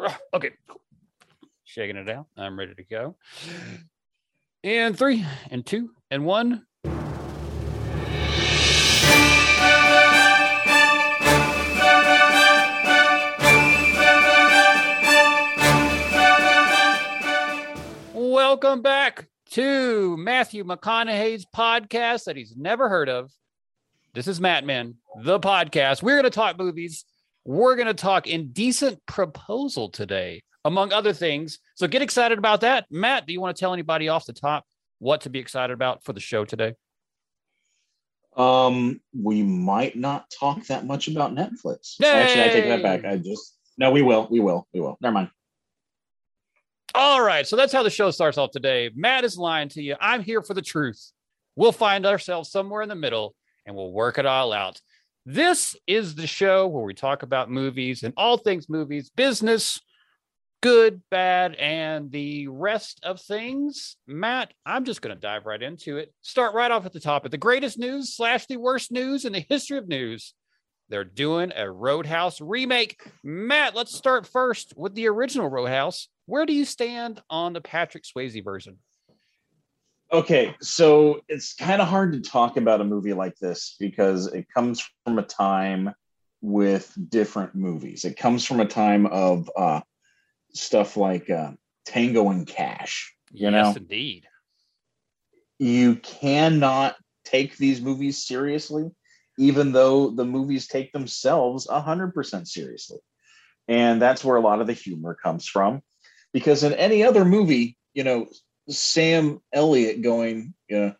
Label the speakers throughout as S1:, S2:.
S1: Okay. Shaking it out. I'm ready to go. And three, and two, and one. Welcome back to Matthew McConaughey's podcast that he's never heard of. This is Matt Men, the podcast. We're going to talk movies. We're going to talk Indecent Proposal today, among other things. So get excited about that. Matt, do you want to tell anybody off the top what to be excited about for the show today?
S2: Um, we might not talk that much about Netflix.
S1: Yay!
S2: Actually, I take that back. I just no, we will, we will, we will. Never mind.
S1: All right. So that's how the show starts off today. Matt is lying to you. I'm here for the truth. We'll find ourselves somewhere in the middle and we'll work it all out. This is the show where we talk about movies and all things movies, business, good, bad, and the rest of things. Matt, I'm just going to dive right into it. Start right off at the top of the greatest news slash the worst news in the history of news. They're doing a Roadhouse remake. Matt, let's start first with the original Roadhouse. Where do you stand on the Patrick Swayze version?
S2: Okay, so it's kind of hard to talk about a movie like this because it comes from a time with different movies. It comes from a time of uh, stuff like uh, Tango and Cash. You
S1: yes,
S2: know,
S1: indeed.
S2: you cannot take these movies seriously, even though the movies take themselves 100% seriously. And that's where a lot of the humor comes from. Because in any other movie, you know, Sam Elliott going, yeah,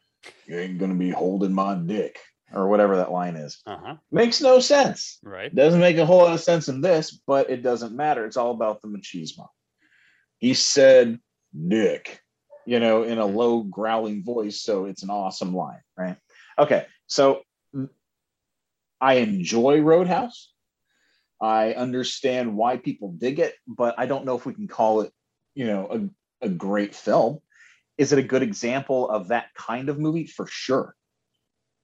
S2: you ain't going to be holding my dick, or whatever that line is,
S1: Uh huh.
S2: makes no sense.
S1: Right.
S2: Doesn't make a whole lot of sense in this, but it doesn't matter. It's all about the machismo. He said dick, you know, in a low growling voice, so it's an awesome line, right? Okay, so I enjoy Roadhouse. I understand why people dig it, but I don't know if we can call it, you know, a, a great film. Is it a good example of that kind of movie? For sure.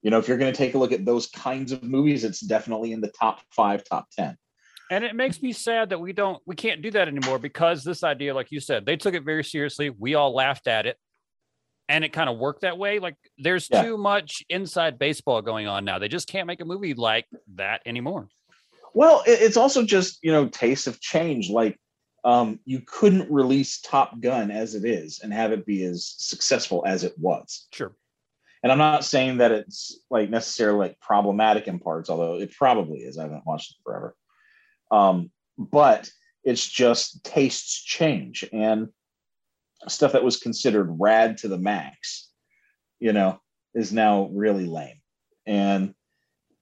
S2: You know, if you're going to take a look at those kinds of movies, it's definitely in the top five, top 10.
S1: And it makes me sad that we don't, we can't do that anymore because this idea, like you said, they took it very seriously. We all laughed at it. And it kind of worked that way. Like there's
S2: Yeah.
S1: too much inside baseball going on now. They just can't make a movie like that anymore.
S2: Well, it's also just, you know, tastes of change. Like, um, you couldn't release Top Gun as it is and have it be as successful as it was.
S1: Sure.
S2: And I'm not saying that it's like necessarily like problematic in parts, although it probably is. I haven't watched it forever. Um, but it's just tastes change and stuff that was considered rad to the max, you know, is now really lame. And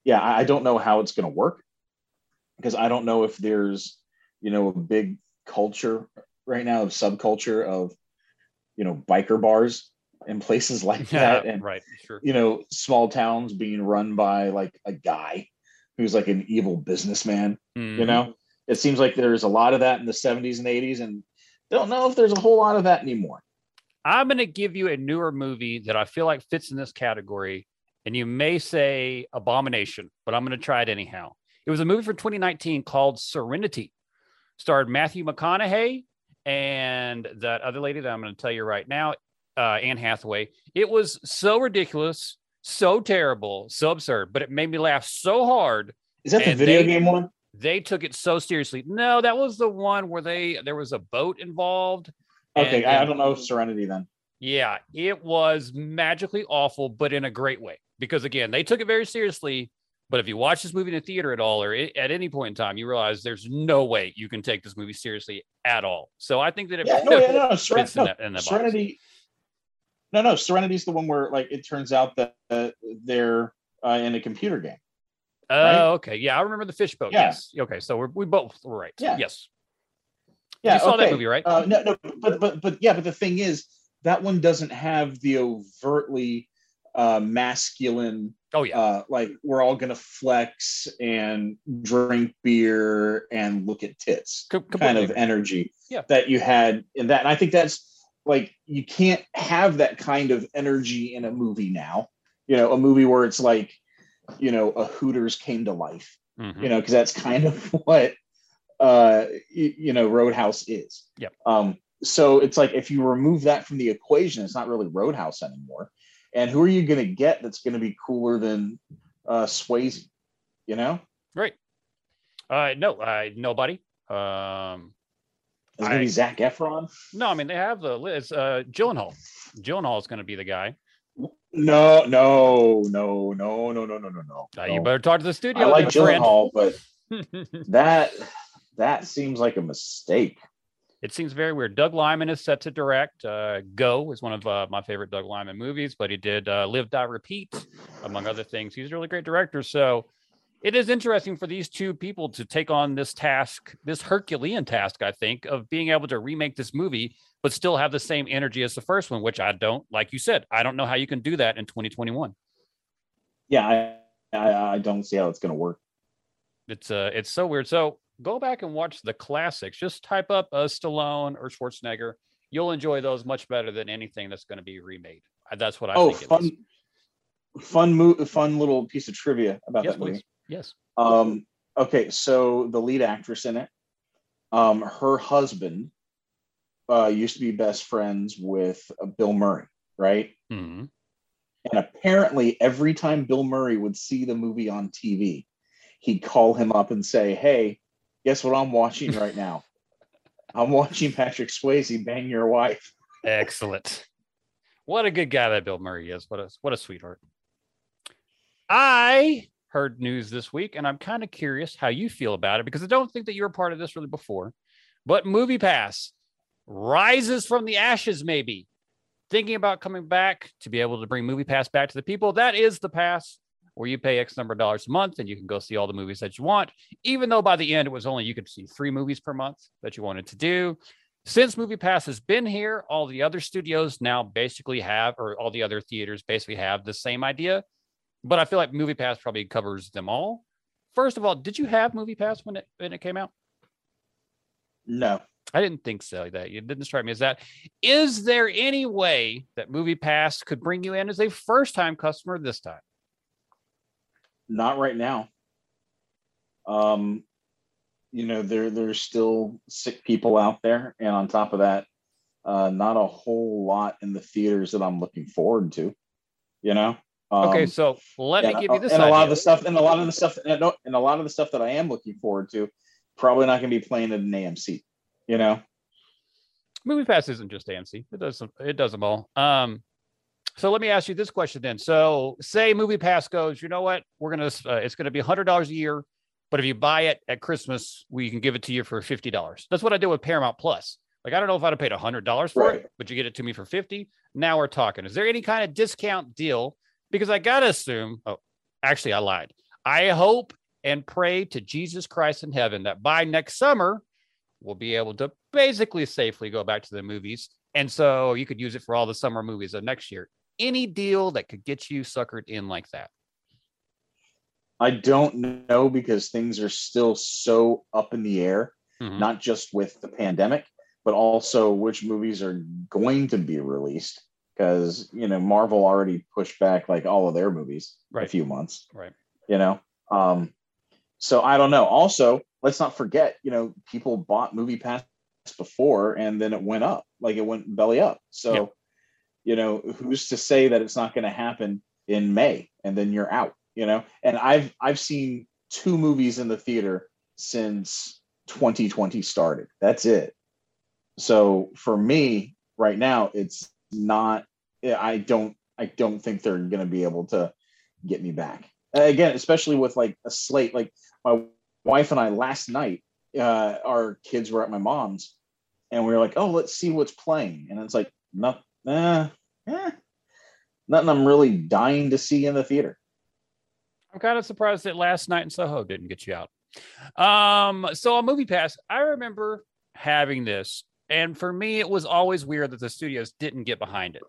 S2: yeah, I I don't know how it's going to work because I don't know if there's, you know, a big culture right now of subculture of, you know, biker bars in places like
S1: Yeah.
S2: that. And
S1: right. Sure.
S2: you know, small towns being run by like a guy who's like an evil businessman, you
S1: Mhm.
S2: know? It seems like there's a lot of that in the 70s and 80s, and don't know if there's a whole lot of that anymore.
S1: I'm going to give you a newer movie that I feel like fits in this category. And you may say Abomination, but I'm going to try it anyhow. It was a movie from 2019 called Serenity, starred Matthew McConaughey and that other lady that I'm going to tell you right now, uh, Anne Hathaway. It was so ridiculous, so terrible, so absurd, but it made me laugh so hard.
S2: Is that the video
S1: they-
S2: game one?
S1: They took it so seriously. No, that was the one where they there was a boat involved.
S2: Okay,
S1: and
S2: I, I don't know Serenity then.
S1: yeah, it was magically awful, but in a great way. Because again, they took it very seriously. But if you watch this movie in a theater at all, or i- at any point in time, you realize there's no way you can take this movie seriously at all. So I think that it
S2: Yeah, no, yeah, no, Seren-
S1: fits in
S2: no,
S1: that, in that box.
S2: Serenity. No, no, Serenity's the one where like it turns out that uh, they're uh, in a computer game.
S1: Oh,
S2: right?
S1: okay. Yeah, I remember the fishboat.
S2: Yeah.
S1: Yes. Okay, so we're, we both were right.
S2: Yeah.
S1: Yes.
S2: Yeah,
S1: you saw
S2: okay.
S1: that movie, right?
S2: Uh, no, no, but but but yeah, but the thing is, that one doesn't have the overtly uh, masculine,
S1: oh yeah.
S2: uh, like we're all gonna flex and drink beer and look at tits kind of energy
S1: Yeah.
S2: that you had in that. And I think that's like you can't have that kind of energy in a movie now. You know, a movie where it's like, you know, a Hooters came to life
S1: Mhm.
S2: you know, because that's kind of what uh, you, you know, Roadhouse is.
S1: Yep.
S2: Um, so it's like if you remove that from the equation, it's not really Roadhouse anymore. And who are you going to get that's going to be cooler than uh, Swayze? You know,
S1: Right. Uh, no, uh, nobody. Um,
S2: to be Zac Efron.
S1: no, I mean they have the it's uh Gyllenhaal. Gyllenhaal is going to be the guy.
S2: No, no, no, no, no, no, no, no, no.
S1: Uh, You better talk to the studio.
S2: I like
S1: then, friend.
S2: Gyllenhaal, but that that seems like a mistake.
S1: It seems very weird. Doug Liman is set to direct. Uh, Go is one of uh, my favorite Doug Liman movies, but he did uh, Live, Die, Repeat, among other things. He's a really great director. So it is interesting for these two people to take on this task, this Herculean task, I think, of being able to remake this movie, but still have the same energy as the first one, which I don't, like you said, I don't know how you can do that in 2021.
S2: Yeah, I I, I don't see how it's going to work.
S1: It's uh, it's so weird. So go back and watch the classics. Just type up uh, Stallone or Schwarzenegger. You'll enjoy those much better than anything that's going to be remade. That's what I
S2: oh,
S1: think.
S2: fun, fun, mo- fun little piece of trivia about
S1: Yes,
S2: that movie.
S1: Yes.
S2: Um, okay, so the lead actress in it, um, her husband uh, used to be best friends with uh, Bill Murray, right?
S1: hmm
S2: And apparently, every time Bill Murray would see the movie on TV, he'd call him up and say, "Hey, guess what I'm watching right now? I'm watching Patrick Swayze bang your wife."
S1: Excellent. What a good guy that Bill Murray is. What a what a sweetheart. I heard news this week, and I'm kind of curious how you feel about it because I don't think that you were part of this really before. But Movie Pass rises from the ashes, maybe thinking about coming back to be able to bring Movie Pass back to the people. That is the pass where you pay X number of dollars a month and you can go see all the movies that you want, even though by the end it was only you could see three movies per month that you wanted to do. Since Movie Pass has been here, all the other studios now basically have, or all the other theaters basically have the same idea. But I feel like Movie Pass probably covers them all. First of all, did you have Movie Pass when it when it came out?
S2: No,
S1: I didn't think so. That it didn't strike me as that. Is there any way that Movie Pass could bring you in as a first time customer this time?
S2: Not right now. Um, you know, there there's still sick people out there, and on top of that, uh, not a whole lot in the theaters that I'm looking forward to. You know. Um,
S1: Okay, so let me give you this
S2: and a lot of the stuff, and a lot of the stuff, and a lot of the stuff that I am looking forward to, probably not going to be playing at an AMC. You know.
S1: Movie Pass isn't just AMC. It does some, it does them all. Um, so let me ask you this question then. So say Movie Pass goes, you know what? We're gonna uh, it's gonna be hundred dollars a year, but if you buy it at Christmas, we can give it to you for fifty dollars. That's what I did with Paramount Plus. Like I don't know if I'd have paid hundred dollars for
S2: Right.
S1: it, but you get it to me for fifty. Now we're talking. Is there any kind of discount deal? Because I gotta assume. Oh, actually, I lied. I hope and pray to Jesus Christ in heaven that by next summer we'll be able to basically safely go back to the movies. And so you could use it for all the summer movies of next year. Any deal that could get you suckered in like that.
S2: I don't know because things are still so up in the air,
S1: Mhm.
S2: not just with the pandemic, but also which movies are going to be released. Because you know, Marvel already pushed back like all of their movies a few months.
S1: Right.
S2: You know, um, so I don't know. Also, let's not forget, you know, people bought Movie Pass before, and then it went up, like it went belly up. So. You know, who's to say that it's not going to happen in May, and then you're out? You know, and I've I've seen two movies in the theater since 2020 started. That's it. So for me, right now, it's not. I don't. I don't think they're going to be able to get me back again, especially with like a slate. Like my wife and I last night, uh, our kids were at my mom's, and we were like, "Oh, let's see what's playing," and it's like, not, eh, eh, nothing I'm really dying to see in the theater.
S1: I'm kind of surprised that last night in Soho didn't get you out. Um, so on Movie Pass, I remember having this, and for me, it was always weird that the studios didn't get behind it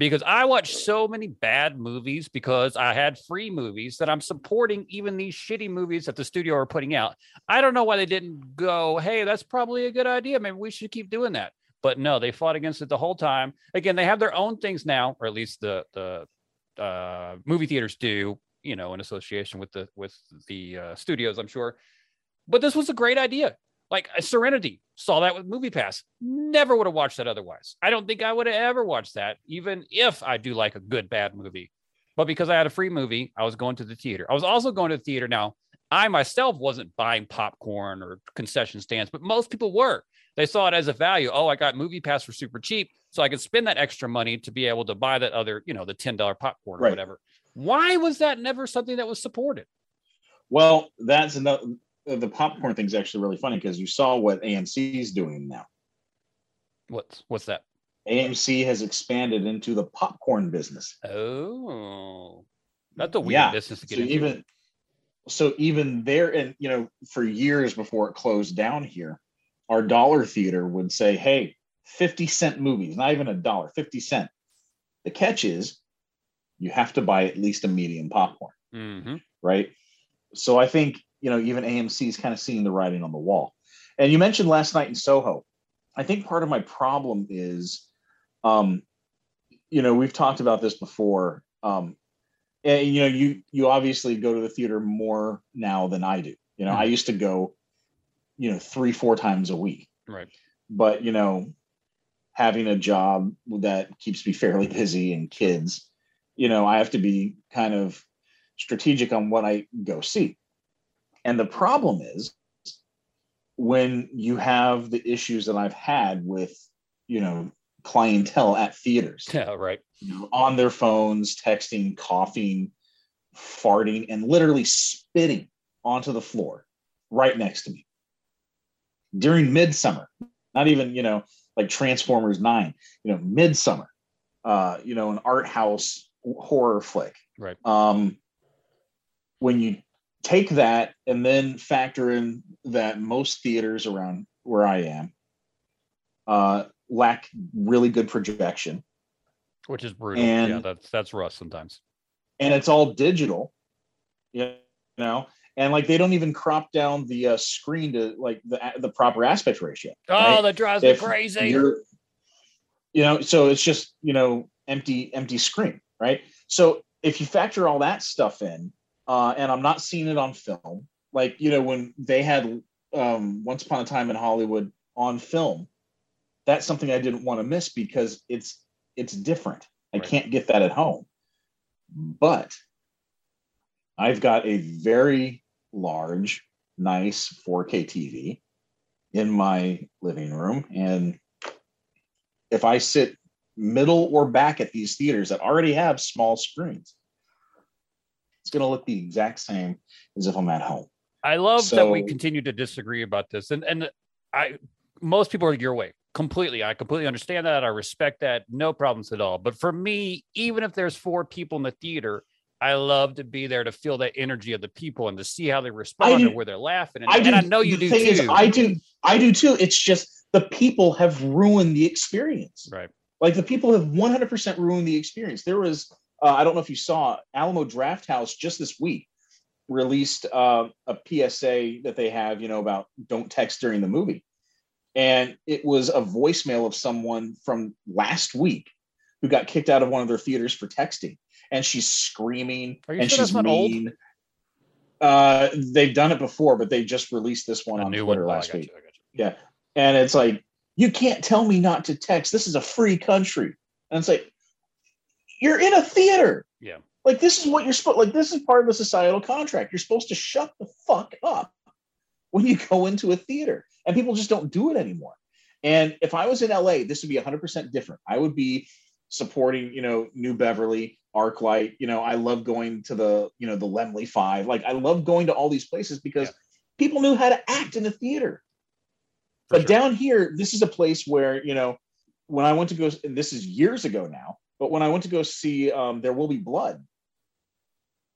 S1: because I watched so many bad movies because I had free movies that I'm supporting even these shitty movies that the studio are putting out. I don't know why they didn't go, hey, that's probably a good idea. Maybe we should keep doing that. But no, they fought against it the whole time. Again, they have their own things now, or at least the the uh, movie theaters do, you know, in association with the with the uh, studios, I'm sure. But this was a great idea. Like uh, Serenity, saw that with Movie Pass. Never would have watched that otherwise. I don't think I would have ever watched that, even if I do like a good bad movie. But because I had a free movie, I was going to the theater. I was also going to the theater. Now, I myself wasn't buying popcorn or concession stands, but most people were. They saw it as a value. Oh, I got Movie Pass for super cheap, so I could spend that extra money to be able to buy that other, you know, the ten dollar popcorn or
S2: Right.
S1: whatever. Why was that never something that was supported?
S2: Well, that's another. The popcorn thing's actually really funny because you saw what AMC is doing now.
S1: What's what's that?
S2: AMC has expanded into the popcorn business.
S1: Oh, that's a weird
S2: Yeah.
S1: business to get
S2: So
S1: into.
S2: even so, even there, and you know, for years before it closed down here, our dollar theater would say, "Hey, fifty cent movies, not even a dollar, fifty cent." The catch is, you have to buy at least a medium popcorn.
S1: hmm
S2: right? So I think you know even AMC is kind of seeing the writing on the wall. And you mentioned last night in Soho. I think part of my problem is, um, you know, we've talked about this before. Um, and you know, you you obviously go to the theater more now than I do. You know, I used to go, you know, three four times a week
S1: Right.
S2: but you know having a job that keeps me fairly busy and kids you know i have to be kind of strategic on what i go see and the problem is when you have the issues that i've had with you know clientele at theaters
S1: Yeah. Right.
S2: you know, on their phones, texting, coughing, farting, and literally spitting onto the floor right next to me during midsummer. Not even, you know, like Transformers 9, you know, midsummer, uh, you know, an art house horror flick.
S1: Right.
S2: Um, when you take that and then factor in that most theaters around where I am uh, lack really good projection
S1: Which is brutal.
S2: And-
S1: yeah. That's that's rough sometimes.
S2: and it's all digital you know and like they don't even crop down the uh, screen to like the the proper aspect ratio
S1: Oh,
S2: right?
S1: that drives me crazy.
S2: you know so it's just you know empty empty screen right so if you factor all that stuff in uh and i'm not seeing it on film like you know when they had um once upon a time in hollywood on film that's something i didn't want to miss because it's it's different i
S1: Right.
S2: can't get that at home but i've got a very large nice 4k tv in my living room and if i sit middle or back at these theaters that already have small screens it's going to look the exact same as if i'm at home
S1: I love that we continue to disagree about this, and and I most people are your way completely. I completely understand that. I respect that. No problems at all. But for me, even if there's four people in the theater, I love to be there to feel that energy of the people and to see how they respond or where they're laughing. And
S2: I,
S1: and
S2: do,
S1: I know you
S2: the
S1: do
S2: thing
S1: too.
S2: is, I do. I do too. It's just the people have ruined the experience.
S1: Right.
S2: like the people have 100% ruined the experience. There was uh, i don't know if you saw alamo draft house just this week released uh, a psa that they have you know about don't text during the movie. And it was a voicemail of someone from last week who got kicked out of one of their theaters for texting and she's screaming
S1: Are you
S2: and
S1: sure
S2: she's
S1: that's not old?
S2: mean uh they've done it before but they just released this one
S1: A
S2: on
S1: new one.
S2: twitter
S1: Oh,
S2: last
S1: got
S2: week
S1: you, you.
S2: yeah. And it's like, you can't tell me not to text. This is a free country. And it's like, you're in a theater.
S1: Yeah.
S2: Like, this is what you're supposed like, this is part of the societal contract. You're supposed to shut the fuck up when you go into a theater. And people just don't do it anymore. And if I was in LA, this would be 100% different. I would be supporting, you know, New Beverly, Arclight. You know, I love going to the, you know, the Laemmle Five. Like, I love going to all these places because
S1: Yeah.
S2: people knew how to act in the theater
S1: For
S2: but
S1: sure.
S2: down here this is a place where you know when i went to go and this is years ago now but when i went to go see um, there will be blood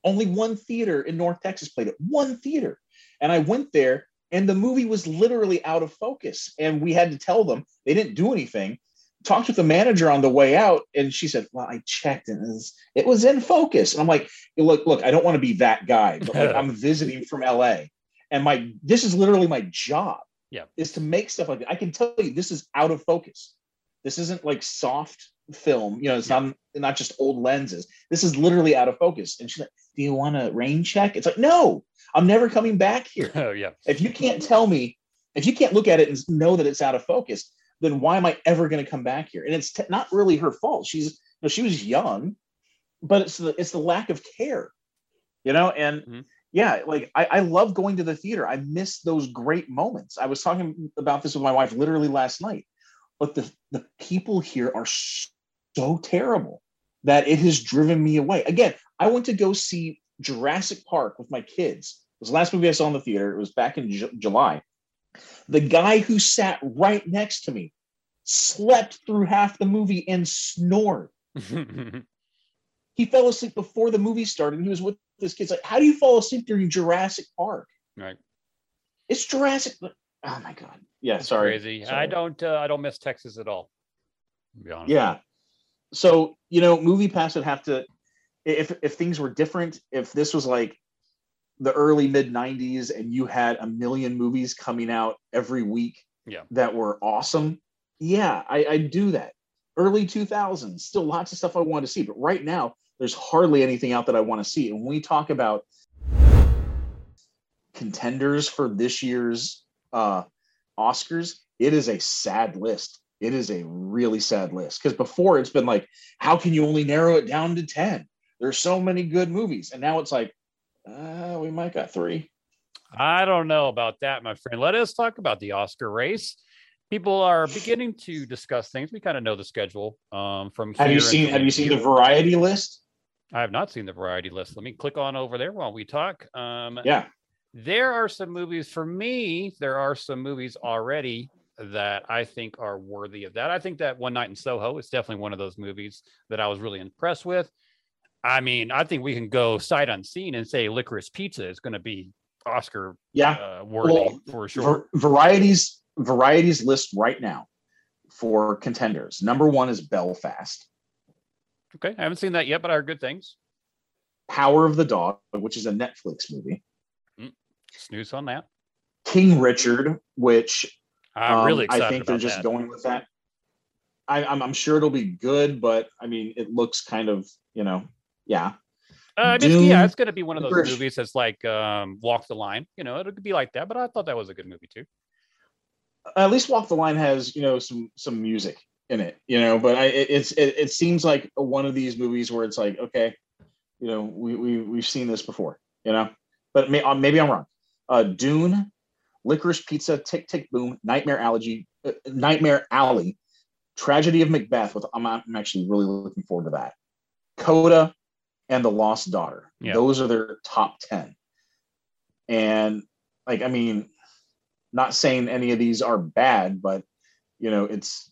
S2: only one theater in north texas played it one theater and i went there and the movie was literally out of focus and we had to tell them they didn't do anything talked with the manager on the way out and she said well i checked and it was, it was in focus. And i'm like look look i don't want to be that guy but like i'm visiting from la and my this is literally my job
S1: Yeah.
S2: is to make stuff like that. I can tell you this is out of focus. This isn't like soft film you know it's not not just old lenses. This is literally out of focus. And she's like do you want a rain check? It's like no i'm never coming back here.
S1: Oh yeah.
S2: if you can't tell me If you can't look at it and know that it's out of focus, then why am I ever going to come back here? And it's t- not really her fault. She's you know, she was young, but it's the it's the lack of care, you know. And mm-hmm. yeah, like I, I love going to the theater. I miss those great moments. I was talking about this with my wife literally last night. But the the people here are so terrible that it has driven me away. Again, I went to go see Jurassic Park with my kids. It was the last movie I saw in the theater. It was back in J- July. The guy who sat right next to me slept through half the movie and snored. he fell asleep before the movie started. he was with his kids. Like, how do you fall asleep during Jurassic Park?
S1: Right.
S2: It's Jurassic. Oh my god. Yeah. That's sorry.
S1: Crazy. Sorry. I don't. Uh, I don't miss Texas at all.
S2: be honest. Yeah. So you know, Movie Pass would have to. If if things were different, if this was like the early mid 90s and you had a million movies coming out every week
S1: yeah.
S2: that were awesome. Yeah I, I do that. Early 2000s still lots of stuff i want to see but right now there's hardly anything out that i want to see. And when we talk about contenders for this year's uh oscars it is a sad list. It is a really sad list because before it's been like how can you only narrow it down to 10 there's so many good movies. And now it's like uh, we might got three.
S1: I don't know about that, my friend. Let us talk about the Oscar race. People are beginning to discuss things. We kind of know the schedule um, from.
S2: Have you seen? Have you seen the variety list?
S1: I have not seen the variety list. Let me click on over there while we talk. Um,
S2: yeah,
S1: there are some movies for me. There are some movies already that I think are worthy of that. I think that One Night in Soho is definitely one of those movies that I was really impressed with. I mean, I think we can go sight unseen and say Licorice Pizza is going to be Oscar
S2: yeah
S1: uh, worthy well, for sure.
S2: varieties varieties list right now for contenders. Number one is Belfast.
S1: Okay, I haven't seen that yet, but I heard good things.
S2: Power of the Dog, which is a Netflix movie.
S1: Mm, snooze on that.
S2: King Richard, which
S1: I'm really excited.
S2: Um, I think they're just
S1: that.
S2: going with that. I, I'm, I'm sure it'll be good, but I mean, it looks kind of you know yeah.
S1: Uh, I mean, Doom, yeah, it's going to be one of those British. movies that's like um, Walk the Line. You know, it could be like that, but I thought that was a good movie too.
S2: At least Walk the Line has you know some some music in it, you know. But I, it's it, it seems like one of these movies where it's like, okay, you know, we we we've seen this before, you know. But may, uh, maybe I'm wrong. Uh, Dune, Licorice Pizza, Tick Tick Boom, Nightmare Allergy, uh, Nightmare Alley, Tragedy of Macbeth. With I'm, I'm actually really looking forward to that. Coda, and The Lost Daughter. Yep. Those are their top 10. And like, I mean, not saying any of these are bad, but you know, it's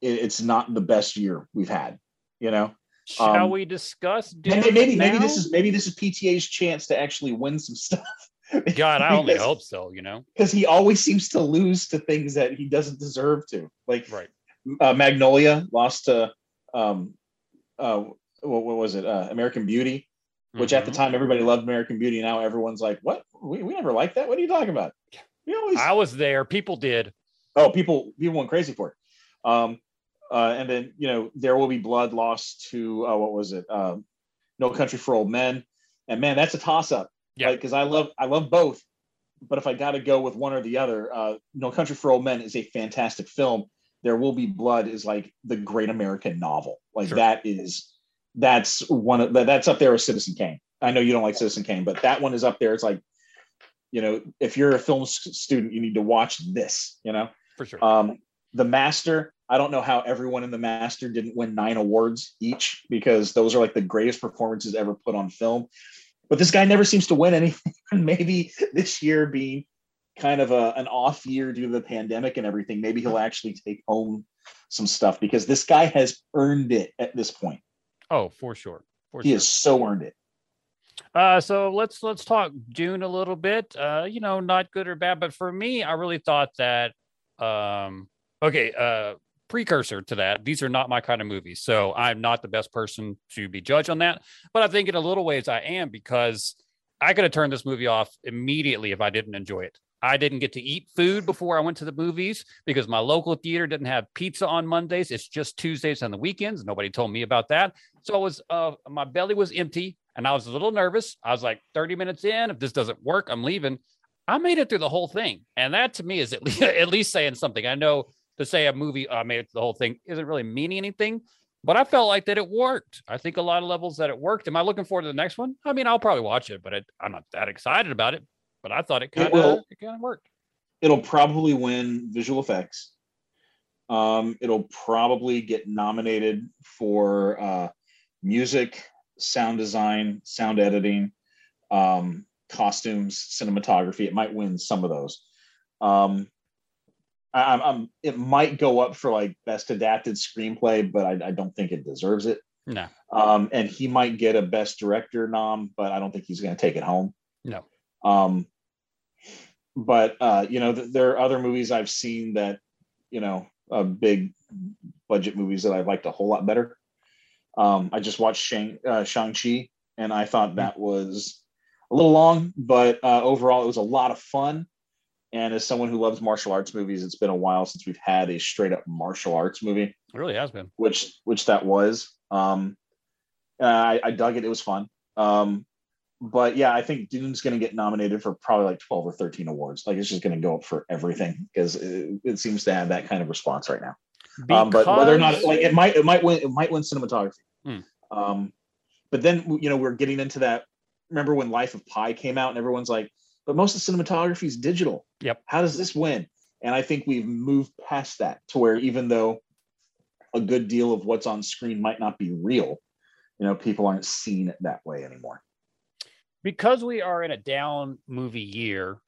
S2: it, it's not the best year we've had, you know.
S1: Shall um, we discuss
S2: maybe maybe, maybe this is maybe this is PTA's chance to actually win some stuff.
S1: God, I only hope so, you know.
S2: Because he always seems to lose to things that he doesn't deserve to. Like
S1: right.
S2: Uh, Magnolia lost to um uh what, what was it? Uh, American Beauty, which mm-hmm. at the mm-hmm. time everybody loved American Beauty. Now everyone's like, what? We, we never liked that. What are you talking about?
S1: We always... I was there. People did.
S2: Oh, people people went crazy for it. Um, uh, and then you know there will be blood lost to uh, what was it? Um, no Country for Old Men. And man, that's a toss up. Yeah. Because I love I love both, but if I got to go with one or the other, uh, No Country for Old Men is a fantastic film. There Will Be Blood is like the great American novel. Like sure. that is that's one of that's up there with Citizen Kane. I know you don't like Citizen Kane, but that one is up there. It's like, you know, if you're a film student, you need to watch this. You know,
S1: for sure.
S2: Um, the Master. I don't know how everyone in the Master didn't win nine awards each because those are like the greatest performances ever put on film. But this guy never seems to win anything. maybe this year being kind of a, an off year due to the pandemic and everything, maybe he'll actually take home some stuff because this guy has earned it at this point.
S1: Oh, for sure. For
S2: he
S1: sure.
S2: has so earned it.
S1: Uh, so let's let's talk Dune a little bit. Uh, you know, not good or bad, but for me, I really thought that. Um, okay, uh, precursor to that, these are not my kind of movies, so I'm not the best person to be judged on that. But I think in a little ways I am because I could have turned this movie off immediately if I didn't enjoy it. I didn't get to eat food before I went to the movies because my local theater didn't have pizza on Mondays. It's just Tuesdays and the weekends. Nobody told me about that. So I was uh, my belly was empty and I was a little nervous. I was like 30 minutes in, if this doesn't work, I'm leaving. I made it through the whole thing, and that to me is at least at least saying something. I know to say a movie I made it the whole thing isn't really meaning anything, but I felt like that it worked. I think a lot of levels that it worked. Am I looking forward to the next one? I mean, I'll probably watch it, but it, I'm not that excited about it. But I thought it kind of it kind of worked.
S2: It'll probably win visual effects. Um, it'll probably get nominated for uh, music, sound design, sound editing, um, costumes, cinematography. It might win some of those. Um, I, I'm, I'm, it might go up for like best adapted screenplay, but I, I don't think it deserves it.
S1: No,
S2: Um, and he might get a best director nom, but I don't think he's going to take it home.
S1: no.
S2: Um, but uh, you know, th- there are other movies I've seen that, you know, uh, big budget movies that I liked a whole lot better. Um, I just watched Shang uh, Shang Chi, and I thought that was a little long, but uh, overall it was a lot of fun. And as someone who loves martial arts movies, it's been a while since we've had a straight up martial arts movie
S1: It really has been.
S2: which which that was. Um, I, I dug it. It was fun. Um, but yeah, I think Dune's going to get nominated for probably like twelve or thirteen awards. Like it's just going to go up for everything because it, it seems to have that kind of response right now. Um, but whether or not like it might it might win it might win cinematography.
S1: Hmm.
S2: Um, but then you know we're getting into that. Remember when Life of Pi came out and everyone's like, but most of cinematography is digital.
S1: Yep.
S2: How does this win? And I think we've moved past that to where even though a good deal of what's on screen might not be real, you know, people aren't seeing it that way anymore.
S1: Because we are in a down movie year,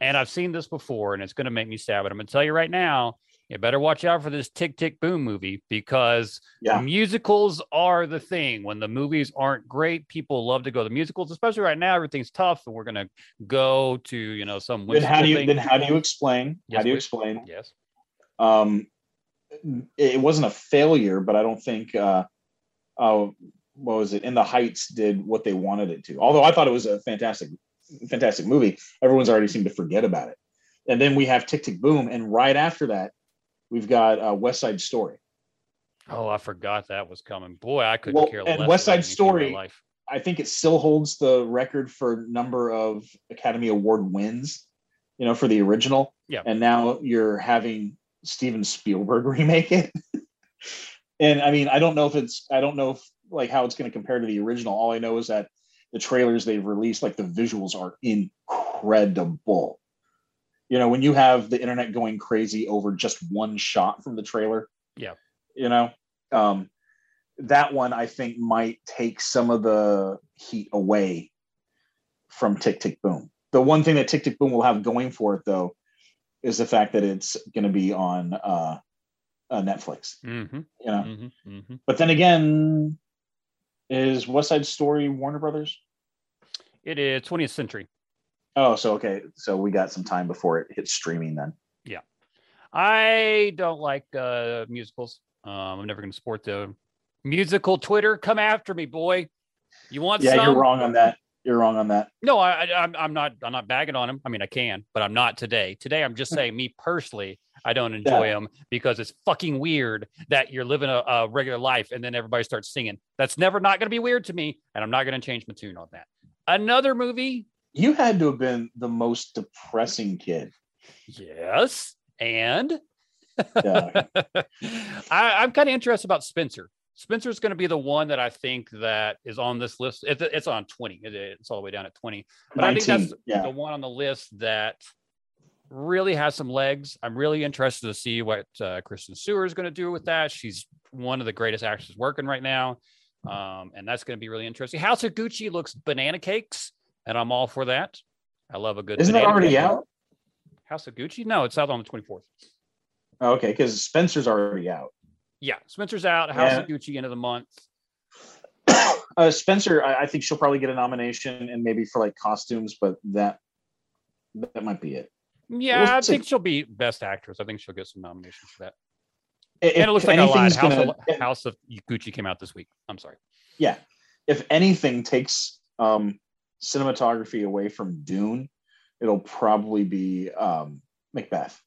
S1: and I've seen this before, and it's going to make me sad. But I'm going to tell you right now, you better watch out for this Tick Tick Boom movie because
S2: Yeah.
S1: musicals are the thing. When the movies aren't great, people love to go to the musicals, especially right now. Everything's tough, and we're going to go to you know some.
S2: Then how do you
S1: thing.
S2: then how do you explain?
S1: Yes,
S2: how do you explain?
S1: Yes.
S2: Um, it wasn't a failure, but I don't think uh, uh, what was it? In the Heights did what they wanted it to. Although I thought it was a fantastic, fantastic movie. Everyone's already seemed to forget about it. And then we have Tick Tick Boom, and right after that, we've got uh, West Side Story.
S1: Oh, I forgot that was coming. Boy, I couldn't
S2: Well,
S1: care
S2: and
S1: less.
S2: West Side
S1: anything in my
S2: Story-
S1: life.
S2: I think it still holds the record for number of Academy Award wins, you know, for the original.
S1: Yeah.
S2: And now you're having Steven Spielberg remake it. and I mean, I don't know if it's I don't know if like how it's going to compare to the original. All I know is that the trailers they've released, like the visuals are incredible. You know, when you have the internet going crazy over just one shot from the trailer.
S1: Yeah.
S2: You know, um, that one I think might take some of the heat away from Tick Tick Boom. The one thing that Tick Tick Boom will have going for it though is the fact that it's going to be on uh, uh, Netflix.
S1: Mm-hmm,
S2: You know,
S1: mm-hmm, mm-hmm.
S2: but then again, is West Side Story Warner Brothers?
S1: It is 20th century.
S2: Oh, so okay, so we got some time before it hits streaming then. Yeah.
S1: I don't like uh, musicals. Um, I'm never going to support the musical Twitter. Come after me, boy. You want
S2: Yeah,
S1: some?
S2: you're wrong on that. You're wrong on that.
S1: No, I, I, I'm, I'm not. I'm not bagging on him. I mean, I can, but I'm not today. Today, I'm just saying, me personally, I don't enjoy them because it's fucking weird that you're living a, a regular life and then everybody starts singing. That's never not going to be weird to me, and I'm not going to change my tune on that. Another movie,
S2: You had to have been the most depressing kid.
S1: yes, and
S2: Yeah.
S1: I, I'm kind of interested about Spencer. Spencer's going to be the one that I think that is on this list. It's, it's on 20. It's all the way down at 20. But I think that's
S2: yeah.
S1: the one on the list that really has some legs. I'm really interested to see what uh, Kristen Stewart is going to do with that. She's one of the greatest actors working right now. Um, and that's going to be really interesting. House of Gucci looks banana cakes, and I'm all for that. I love a good.
S2: Isn't
S1: banana
S2: already
S1: cake.
S2: out?
S1: House of Gucci? No, it's out on the 24th.
S2: Oh, okay, because Spencer's already out.
S1: Yeah, Spencer's out. House
S2: Yeah.
S1: of Gucci end of the month.
S2: uh, Spencer, I, I think she'll probably get a nomination and maybe for like costumes, but that that might be it.
S1: Yeah,
S2: We'll
S1: I think she'll be best actress. I think she'll get some nominations for that.
S2: If
S1: and it looks like I lied.
S2: anything's
S1: House,
S2: gonna-
S1: of, House of Gucci came out this week. I'm sorry.
S2: yeah, if anything takes um, cinematography away from Dune, it'll probably be um, Macbeth.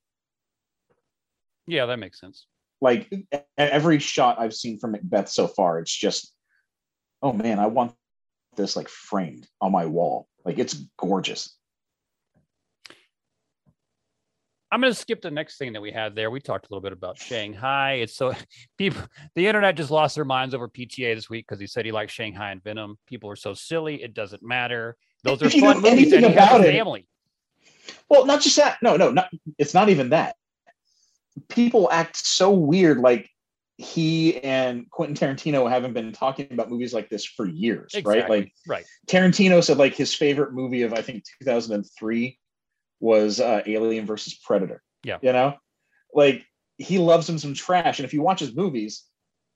S1: Yeah, that makes sense.
S2: Like every shot I've seen from Macbeth so far, it's just, oh man, I want this like framed on my wall. Like it's gorgeous.
S1: I'm going to skip the next thing that we had there. We talked a little bit about Shanghai. It's so people, the internet just lost their minds over PTA this week because he said he liked Shanghai and Venom. People are so silly. It doesn't matter. Those are
S2: If
S1: fun movies,
S2: anything
S1: he has a
S2: about it-
S1: family.
S2: Well, not just that. No, no, not. It's not even that. People act so weird. Like he and Quentin Tarantino haven't been talking about movies like this for years, right? Like
S1: Right.
S2: Tarantino said, like his favorite movie of I think 2003 was uh, Alien versus Predator.
S1: Yeah.
S2: you know, like he loves him some trash, and if you watch his movies,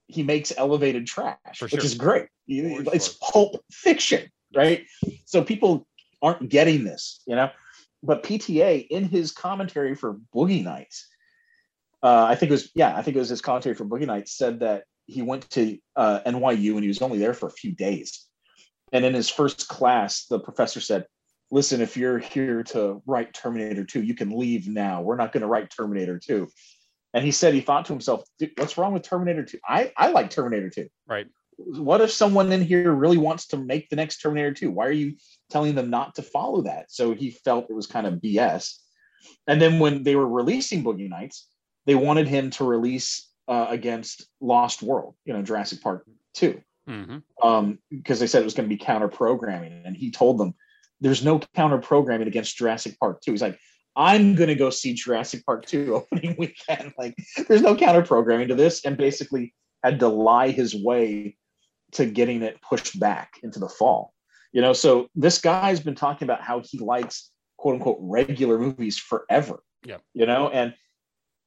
S2: he makes elevated trash, which is great.
S1: For
S2: It's
S1: sure.
S2: pulp fiction, right? So people aren't getting this, you know. But PTA in his commentary for Boogie Nights, uh, I think it was yeah, I think it was his commentary for Boogie Nights said that he went to uh, NYU and he was only there for a few days. And in his first class, the professor said, "Listen, if you're here to write Terminator 2, you can leave now. We're not going to write Terminator 2." And he said he thought to himself, "What's wrong with Terminator 2? I I like Terminator 2.
S1: Right.
S2: What if someone in here really wants to make the next Terminator 2? Why are you telling them not to follow that?" So he felt it was kind of BS. And then when they were releasing Boogie Nights, they wanted him to release uh, against Lost World, you know, Jurassic Park 2
S1: hmm
S2: um, because they said it was going to be counter programming. And he told them, there's no counter programming against Jurassic Park 2. He's like, I'm going to go see Jurassic Park 2 opening weekend. Like, there's no counter programming to this. And basically had to lie his way to getting it pushed back into the fall. You know, so this guy's been talking about how he likes quote unquote regular movies forever.
S1: Yeah.
S2: You know, and,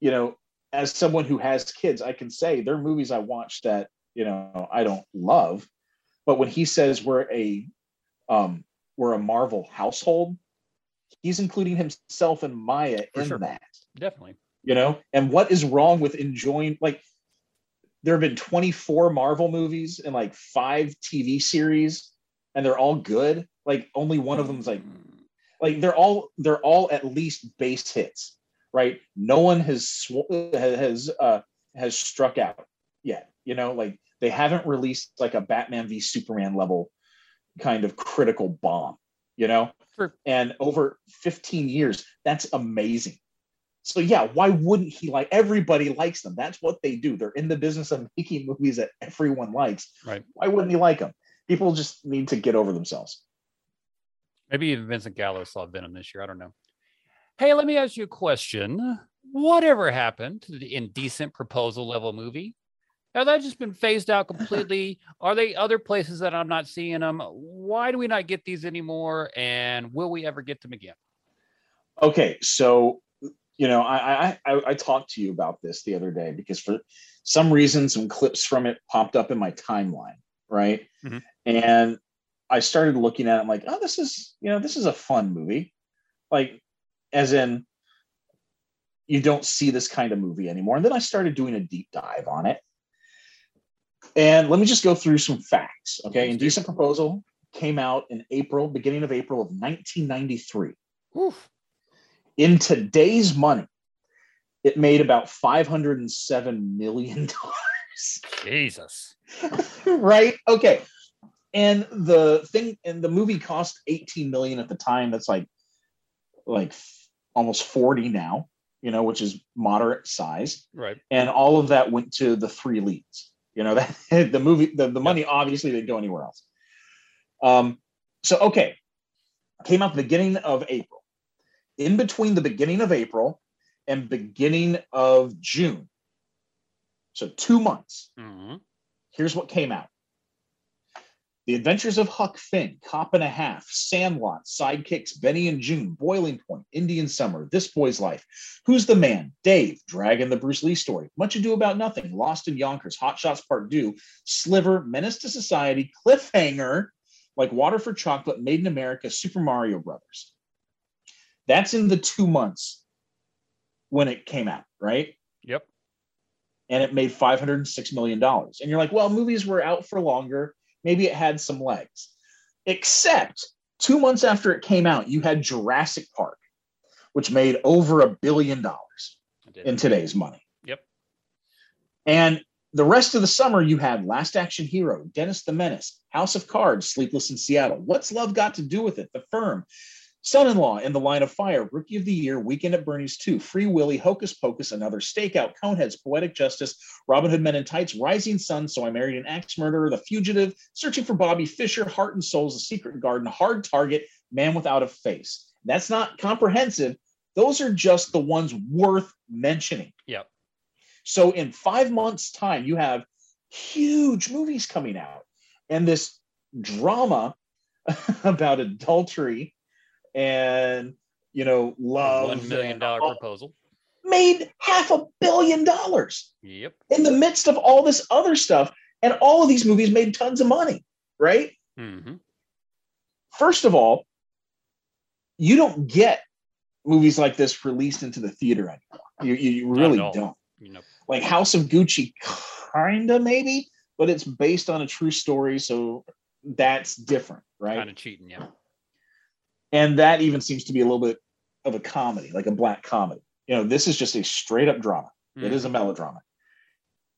S2: you know, as someone who has kids, I can say there are movies I watch that you know I don't love, but when he says we're a um we're a Marvel household, he's including himself and Maya
S1: For
S2: in
S1: sure.
S2: that.
S1: Definitely.
S2: You know, and what is wrong with enjoying like there have been 24 Marvel movies and like five TV series, and they're all good. Like only one of them's like like they're all they're all at least base hits, right? No one has sw- has uh has struck out yet. You know, like they haven't released like a Batman v Superman level kind of critical bomb. You know,
S1: Sure.
S2: and over 15 years, that's amazing. So yeah, why wouldn't he like? Everybody likes them. That's what they do. They're in the business of making movies that everyone likes.
S1: Right.
S2: Why wouldn't he like them? People just need to get over themselves.
S1: Maybe even Vincent Gallo saw Venom this year. I don't know. Hey, let me ask you a question. Whatever happened to the indecent proposal level movie? Have that just been phased out completely? Are they other places that I'm not seeing them? Why do we not get these anymore? And will we ever get them again?
S2: Okay, so you know, I, I I I talked to you about this the other day because for some reason some clips from it popped up in my timeline, right?
S1: Mhm.
S2: And I started looking at it. I'm like, oh, this is you know, this is a fun movie, like as in you don't see this kind of movie anymore. And then I started doing a deep dive on it. And let me just go through some facts. Okay. Indecent Proposal came out in April, beginning of April of 1993
S1: Oof.
S2: in today's money, it made about $507 million.
S1: Jesus.
S2: right? Okay. And the thing, and the movie cost 18 million at the time. That's like, like almost 40 now, you know, which is moderate size.
S1: Right.
S2: And all of that went to the three leads. You know, that the movie, the, the money obviously didn't go anywhere else. Um, so okay. Came out the beginning of April. In between the beginning of April and beginning of June. So two months
S1: Mhm.
S2: here's what came out The Adventures of Huck Finn, Cop and a Half, Sandlot, Sidekicks, Benny and Joon, Boiling Point, Indian Summer, This Boy's Life, Who's the Man, Dave, Dragon, the Bruce Lee Story, Much Ado About Nothing, Lost in Yonkers, Hot Shots Part 2, Sliver, Menace to Society, Cliffhanger, like Water for Chocolate, Made in America, Super Mario Brothers. That's in the two months when it came out, right?
S1: Yep.
S2: and it made $506 million. And you're like, well, movies were out for longer. Maybe it had some legs. Except two months after it came out, you had Jurassic Park, which made over a billion dollars in today's money.
S1: Yep.
S2: And the rest of the summer, you had Last Action Hero, Dennis the Menace, House of Cards, Sleepless in Seattle. What's Love Got to Do with It? The Firm, Son-in-law in the Line of Fire, Rookie of the Year, Weekend at Bernie's 2, Free Willy, Hocus Pocus, Another Stakeout, Coneheads, Poetic Justice, Robin Hood Men in Tights, Rising Sun, So I Married an Axe Murderer, The Fugitive, Searching for Bobby Fischer, Heart and Souls, The Secret Garden, Hard Target, Man Without a Face. That's not comprehensive. Those are just the ones worth mentioning.
S1: Yep.
S2: So in five months' time, you have huge movies coming out, and this drama about adultery and you know love
S1: One million dollar proposal.
S2: made half a billion dollars
S1: Yep.
S2: in the midst of all this other stuff and all of these movies made tons of money right
S1: mm-hmm.
S2: first of all you don't get movies like this released into the theater anymore you, you, you really don't
S1: You know.
S2: like house of gucci kinda maybe but it's based on a true story so that's different right
S1: Kind of cheating. Yeah.
S2: And that even seems to be a little bit of a comedy like a black comedy you know this is just a straight up drama It hmm. is a melodrama.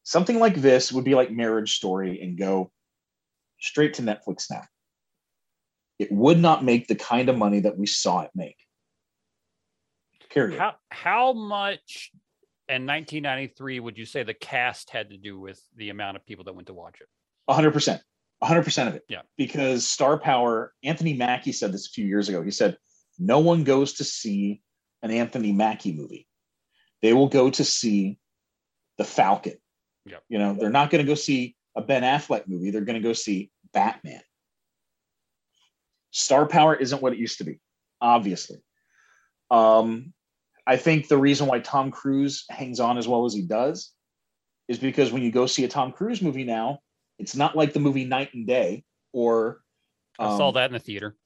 S2: Something like this would be like Marriage Story and go straight to Netflix now. It would not make the kind of money that we saw it make. Period.
S1: How how much in 1993 would you say the cast had to do with the amount of people that went to watch it?
S2: 100%. 100% of it.
S1: Yeah.
S2: Because star power, Anthony Mackie said this a few years ago. He said, No one goes to see an Anthony Mackie movie. They will go to see The Falcon.
S1: Yeah.
S2: You know, they're not going to go see a Ben Affleck movie. They're going to go see Batman. Star power isn't what it used to be, obviously. Um, I think the reason why Tom Cruise hangs on as well as he does is because when you go see a Tom Cruise movie now, it's not like the movie Knight and Day or
S1: I saw
S2: um,
S1: that in the theater.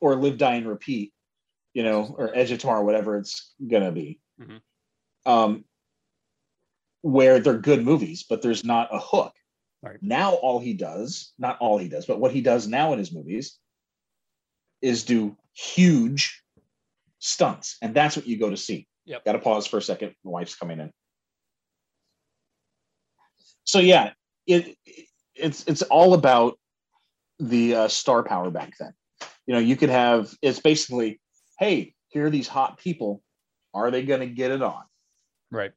S2: or Live, Die, and Repeat, you know, or Edge of Tomorrow, whatever it's gonna be.
S1: Mhm.
S2: Um, where they're good movies, but there's not a hook.
S1: Right.
S2: Now all he does, not all he does, but what he does now in his movies is do huge stunts, and that's what you go to see.
S1: Yep.
S2: Got to pause for a second. My wife's coming in. So yeah, it, it it's it's all about the uh, star power back then. You know, you could have it's basically, hey, here are these hot people. Are they going to get it on?
S1: Right.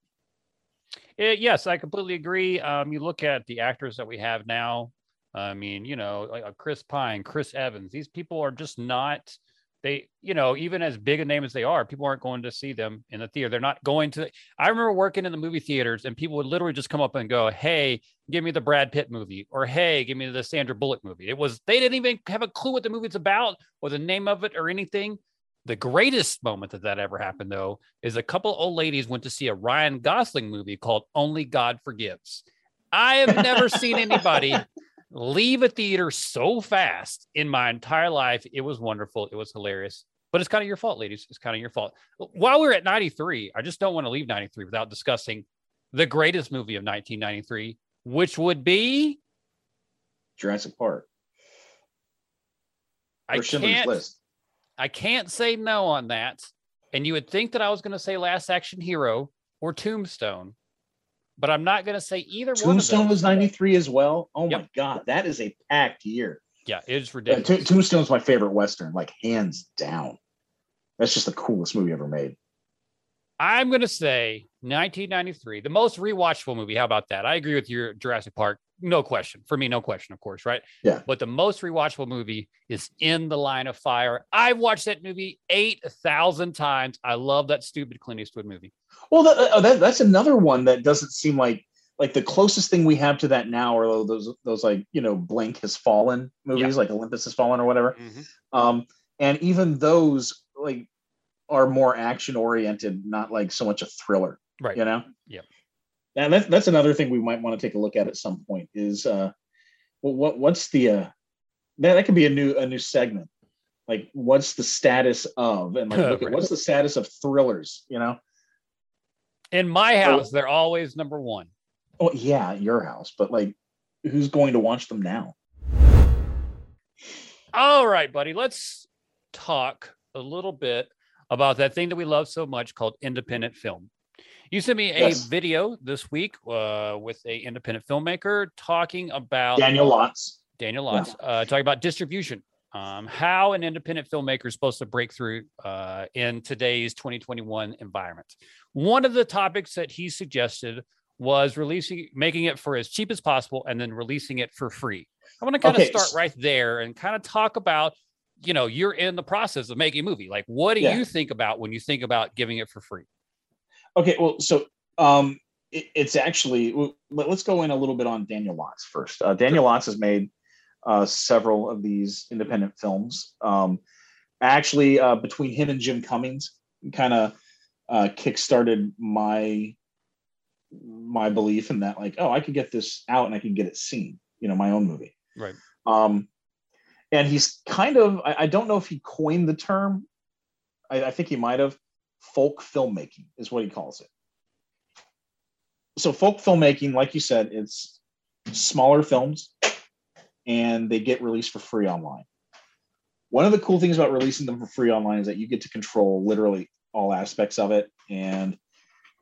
S1: Eh, yes, I completely agree. Um, you look at the actors that we have now. I mean, you know, like uh, Chris Pine, Chris Evans. These people are just not. They, you know, even as big a name as they are, people aren't going to see them in the theater. They're not going to. I remember working in the movie theaters, and people would literally just come up and go, "Hey, give me the Brad Pitt movie," or "Hey, give me the Sandra Bullock movie." It was they didn't even have a clue what the movie's about or the name of it or anything. The greatest moment that that ever happened, though, is a couple old ladies went to see a Ryan Gosling movie called Only God Forgives. I have never seen anybody leave a theater so fast in my entire life. It was wonderful. It was hilarious. But it's kind of your fault, ladies. It's kind of your fault. While we're at 93, I just don't want to leave 93 without discussing the greatest movie of 1993, which would be
S2: Jurassic Park
S1: I can't
S2: List.
S1: I can't say no on that. And you would think that I was going to say Last Action Hero or Tombstone, but I'm not going to say either one
S2: Tombstone was 93 as well. Oh my God, that is a packed year.
S1: Yeah, it is ridiculous.
S2: To- Tombstone's my favorite Western, like hands down. That's just the coolest movie ever made.
S1: I'm going to say 1993, the most rewatchable movie. How about that? I agree with your Jurassic Park. No question. For me, no question, of course, right?
S2: Yeah.
S1: But the most rewatchable movie is In the Line of Fire. I've watched that movie 8,000 times. I love that stupid Clint Eastwood movie.
S2: Well, that, uh, that, that's another one that doesn't seem like like the closest thing we have to that now are those those like you know Blink has fallen movies, like Olympus has fallen or whatever. Um, and even those like are more action oriented, not like so much a thriller.
S1: Right.
S2: You know.
S1: Yep.
S2: That's that's another thing we might want to take a look at at some point is uh, well, what what's the uh, that that could be a new a new segment. Like, what's the status of and like, look at what's the status of thrillers? You know.
S1: In my house, they're always number one.
S2: Oh yeah, your house, but like, who's going to watch them now?
S1: All right, buddy. Let's talk a little bit about that thing that we love so much called independent film. You sent me a
S2: Yes.
S1: video this week uh, with a independent filmmaker talking about
S2: Daniel Lotz.
S1: Daniel Lotz, uh, talking about distribution um, how an independent filmmaker is supposed to break through uh, in today's 2021 environment. One of the topics that he suggested was releasing, making it for as cheap as possible, and then releasing it for free. I want to kind
S2: Okay.
S1: of start right there and kind of talk about, you know, you're in the process of making a movie. Like, what do
S2: Yeah.
S1: you think about when you think about giving it for free?
S2: Okay, well, so um, it, it's actually let- let's go in a little bit on Daniel Lotz first. Uh, Daniel Lotz has made uh, several of these independent films. Um, actually, uh, between him and Jim Cummings, kind of uh, kickstarted my my belief in that, like, oh, I could get this out and I could get it seen. You know, my own movie.
S1: Right.
S2: Um, and he's kind of I, I don't know if he coined the term. I, I think he might have. Folk filmmaking is what he calls it. So folk filmmaking, like you said, it's smaller films, and they get released for free online. One of the cool things about releasing them for free online is that you get to control literally all aspects of it and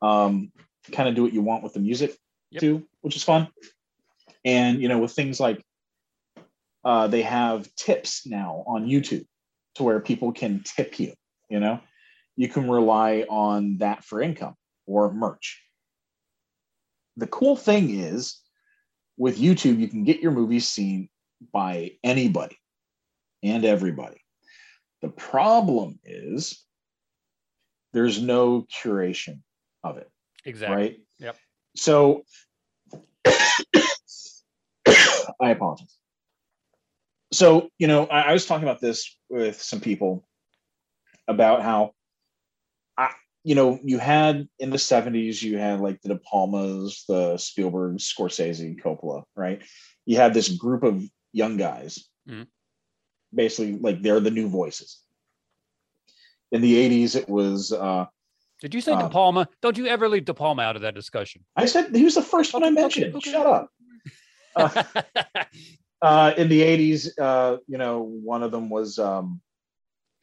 S2: um, kind of do what you want with the music
S1: Yep.
S2: too, which is fun. And you know, with things like uh, they have tips now on YouTube to where people can tip you. You know, you can rely on that for income or merch. The cool thing is with YouTube, you can get your movies seen by anybody and everybody. The problem is there's no curation of it
S1: Exactly.
S2: right?
S1: Yep.
S2: So I apologize. So, you know, I, I was talking about this with some people about how I, you know, you had in the 70s, you had like the De Palmas, the Spielberg, Scorsese, Coppola, right? You had this group of young guys,
S1: Mhm.
S2: basically like they're the new voices. In the 80s, it was uh
S1: Did you say
S2: Um,
S1: De Palma? Don't you ever leave De Palma out of that discussion?
S2: I said he was the first one I
S1: Okay,
S2: mentioned.
S1: okay.
S2: Shut up. Uh, uh, in the 80s, uh, you know, one of them was um,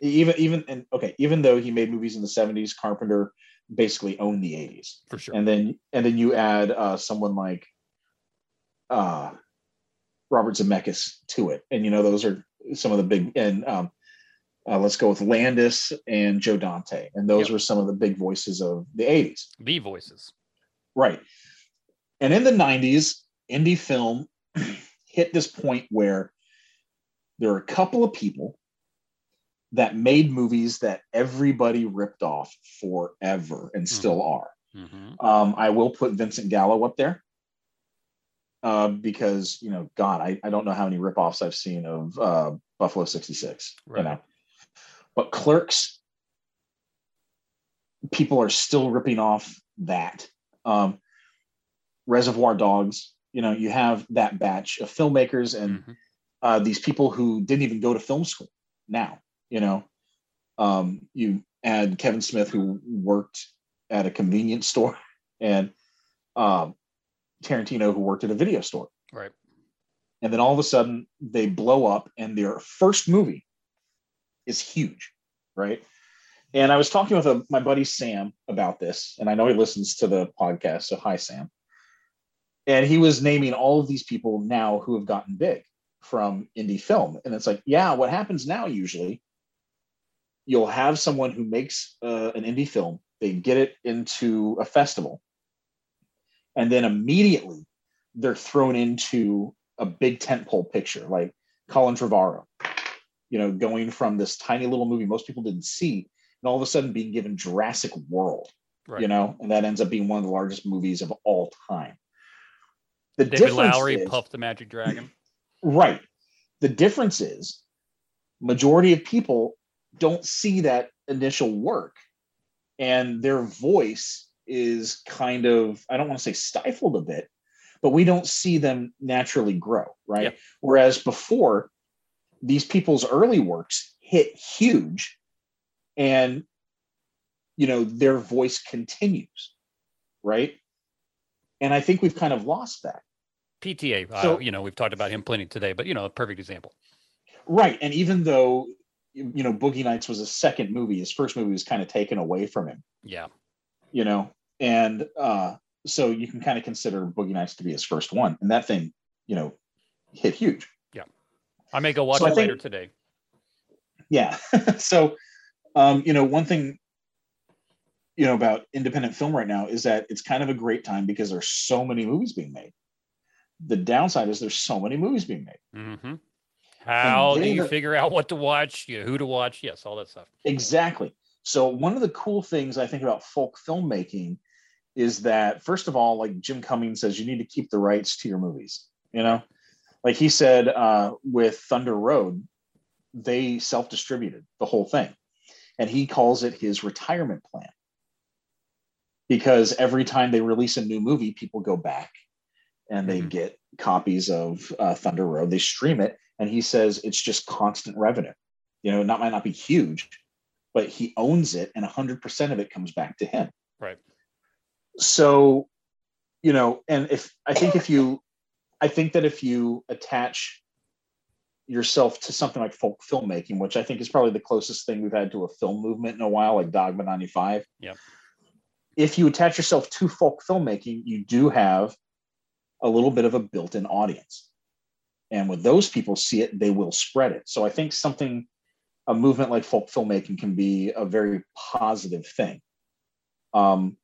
S2: even even and okay, even though he made movies in the 70s, Carpenter basically owned the 80s.
S1: For sure.
S2: And then and then you add uh, someone like uh, Robert Zemeckis to it, and you know those are some of the big and um, uh, let's go with Landis and Joe Dante, and those
S1: Yep.
S2: were some of the big voices of the 80s.
S1: the voices.
S2: Right. And in the 90s, indie film hit this point where there are a couple of people that made movies that everybody ripped off forever and still are.
S1: Mhm.
S2: Um, I will put Vincent Gallo up there uh, because, you know, God, I, I don't know how many ripoffs I've seen of uh, Buffalo 66,
S1: Right.
S2: you know. But Clerks, people are still ripping off that. Um, Reservoir Dogs, you know, you have that batch of filmmakers and
S1: Mhm.
S2: uh, these people who didn't even go to film school now, you know. Um, you add Kevin Smith, who worked at a convenience store, and um, Tarantino, who worked at a video store.
S1: Right.
S2: And then all of a sudden, they blow up, and their first movie is huge, right? And I was talking with a, my buddy Sam about this, and I know he listens to the podcast. So, hi, Sam. And he was naming all of these people now who have gotten big from indie film. And it's like, yeah, what happens now usually, you'll have someone who makes uh, an indie film, they get it into a festival, and then immediately they're thrown into a big tentpole picture like Colin Trevorrow, you know, going from this tiny little movie most people didn't see, and all of a sudden being given Jurassic World,
S1: Right.
S2: you know, and that ends up being one of the largest movies of all time. The
S1: David
S2: difference
S1: Lowery,
S2: is-
S1: Puff the Magic Dragon.
S2: Right. The difference is majority of people don't see that initial work and their voice is kind of I don't want to say stifled a bit, but we don't see them naturally grow, right?
S1: Yep.
S2: Whereas before these people's early works hit huge and you know their voice continues, right? And I think we've kind of lost that.
S1: PTA. uh,
S2: So-
S1: you know, we've talked about him plenty today, but you know, a perfect example.
S2: Right. And even though, you know, Boogie Nights was a second movie, his first movie was kind of taken away from him,
S1: Yeah.
S2: you know, and uh, so you can kind of consider Boogie Nights to be his first one. And that thing, you know, hit huge. Yeah.
S1: I may go watch
S2: So
S1: it later today.
S2: Yeah. so, um, you know, one thing, you know, about independent film right now is that it's kind of a great time because there's so many movies being made. The downside is there's so many movies being made.
S1: Mm-hmm. How do you
S2: the-
S1: figure out what to watch? You know, who to watch? Yes, all that stuff.
S2: Exactly. So one of the cool things I think about folk filmmaking is that first of all, like Jim Cummings says, you need to keep the rights to your movies. You know, like he said uh, with Thunder Road, they self-distributed the whole thing, and he calls it his retirement plan because every time they release a new movie, people go back and they
S1: Mhm.
S2: get copies of uh, Thunder Road. They stream it, and he says it's just constant revenue. You know, not might not be huge, but he owns it, and 100% of it comes back to him.
S1: Right.
S2: So, you know, and if I think if you, I think that if you attach yourself to something like folk filmmaking, which I think is probably the closest thing we've had to a film movement in a while, like Dogma 95.
S1: Yeah.
S2: If you attach yourself to folk filmmaking, you do have a little bit of a built-in audience. And when those people see it, they will spread it. So I think something, a movement like folk filmmaking can be a very positive thing. Um,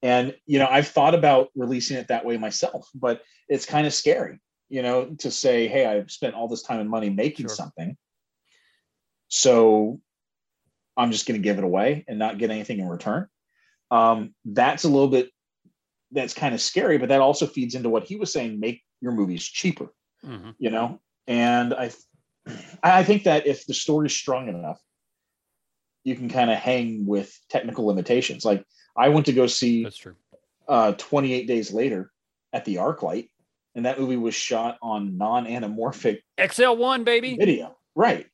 S2: and you know, I've thought about releasing it that way myself, but it's kind of scary, you know, to say, hey, I've spent all this time and money making
S1: Sure.
S2: something. So I'm just going to give it away and not get anything in return. Um, that's a little bit that's kind of scary, but that also feeds into what he was saying: make your movies cheaper,
S1: Mhm.
S2: you know. And I, I think that if the story's strong enough, you can kind of hang with technical limitations. Like I went to go see
S1: That's true.
S2: uh, 28 Days Later at the ArcLight, and that movie was shot on non-anamorphic
S1: XL1, baby.
S2: video. Right.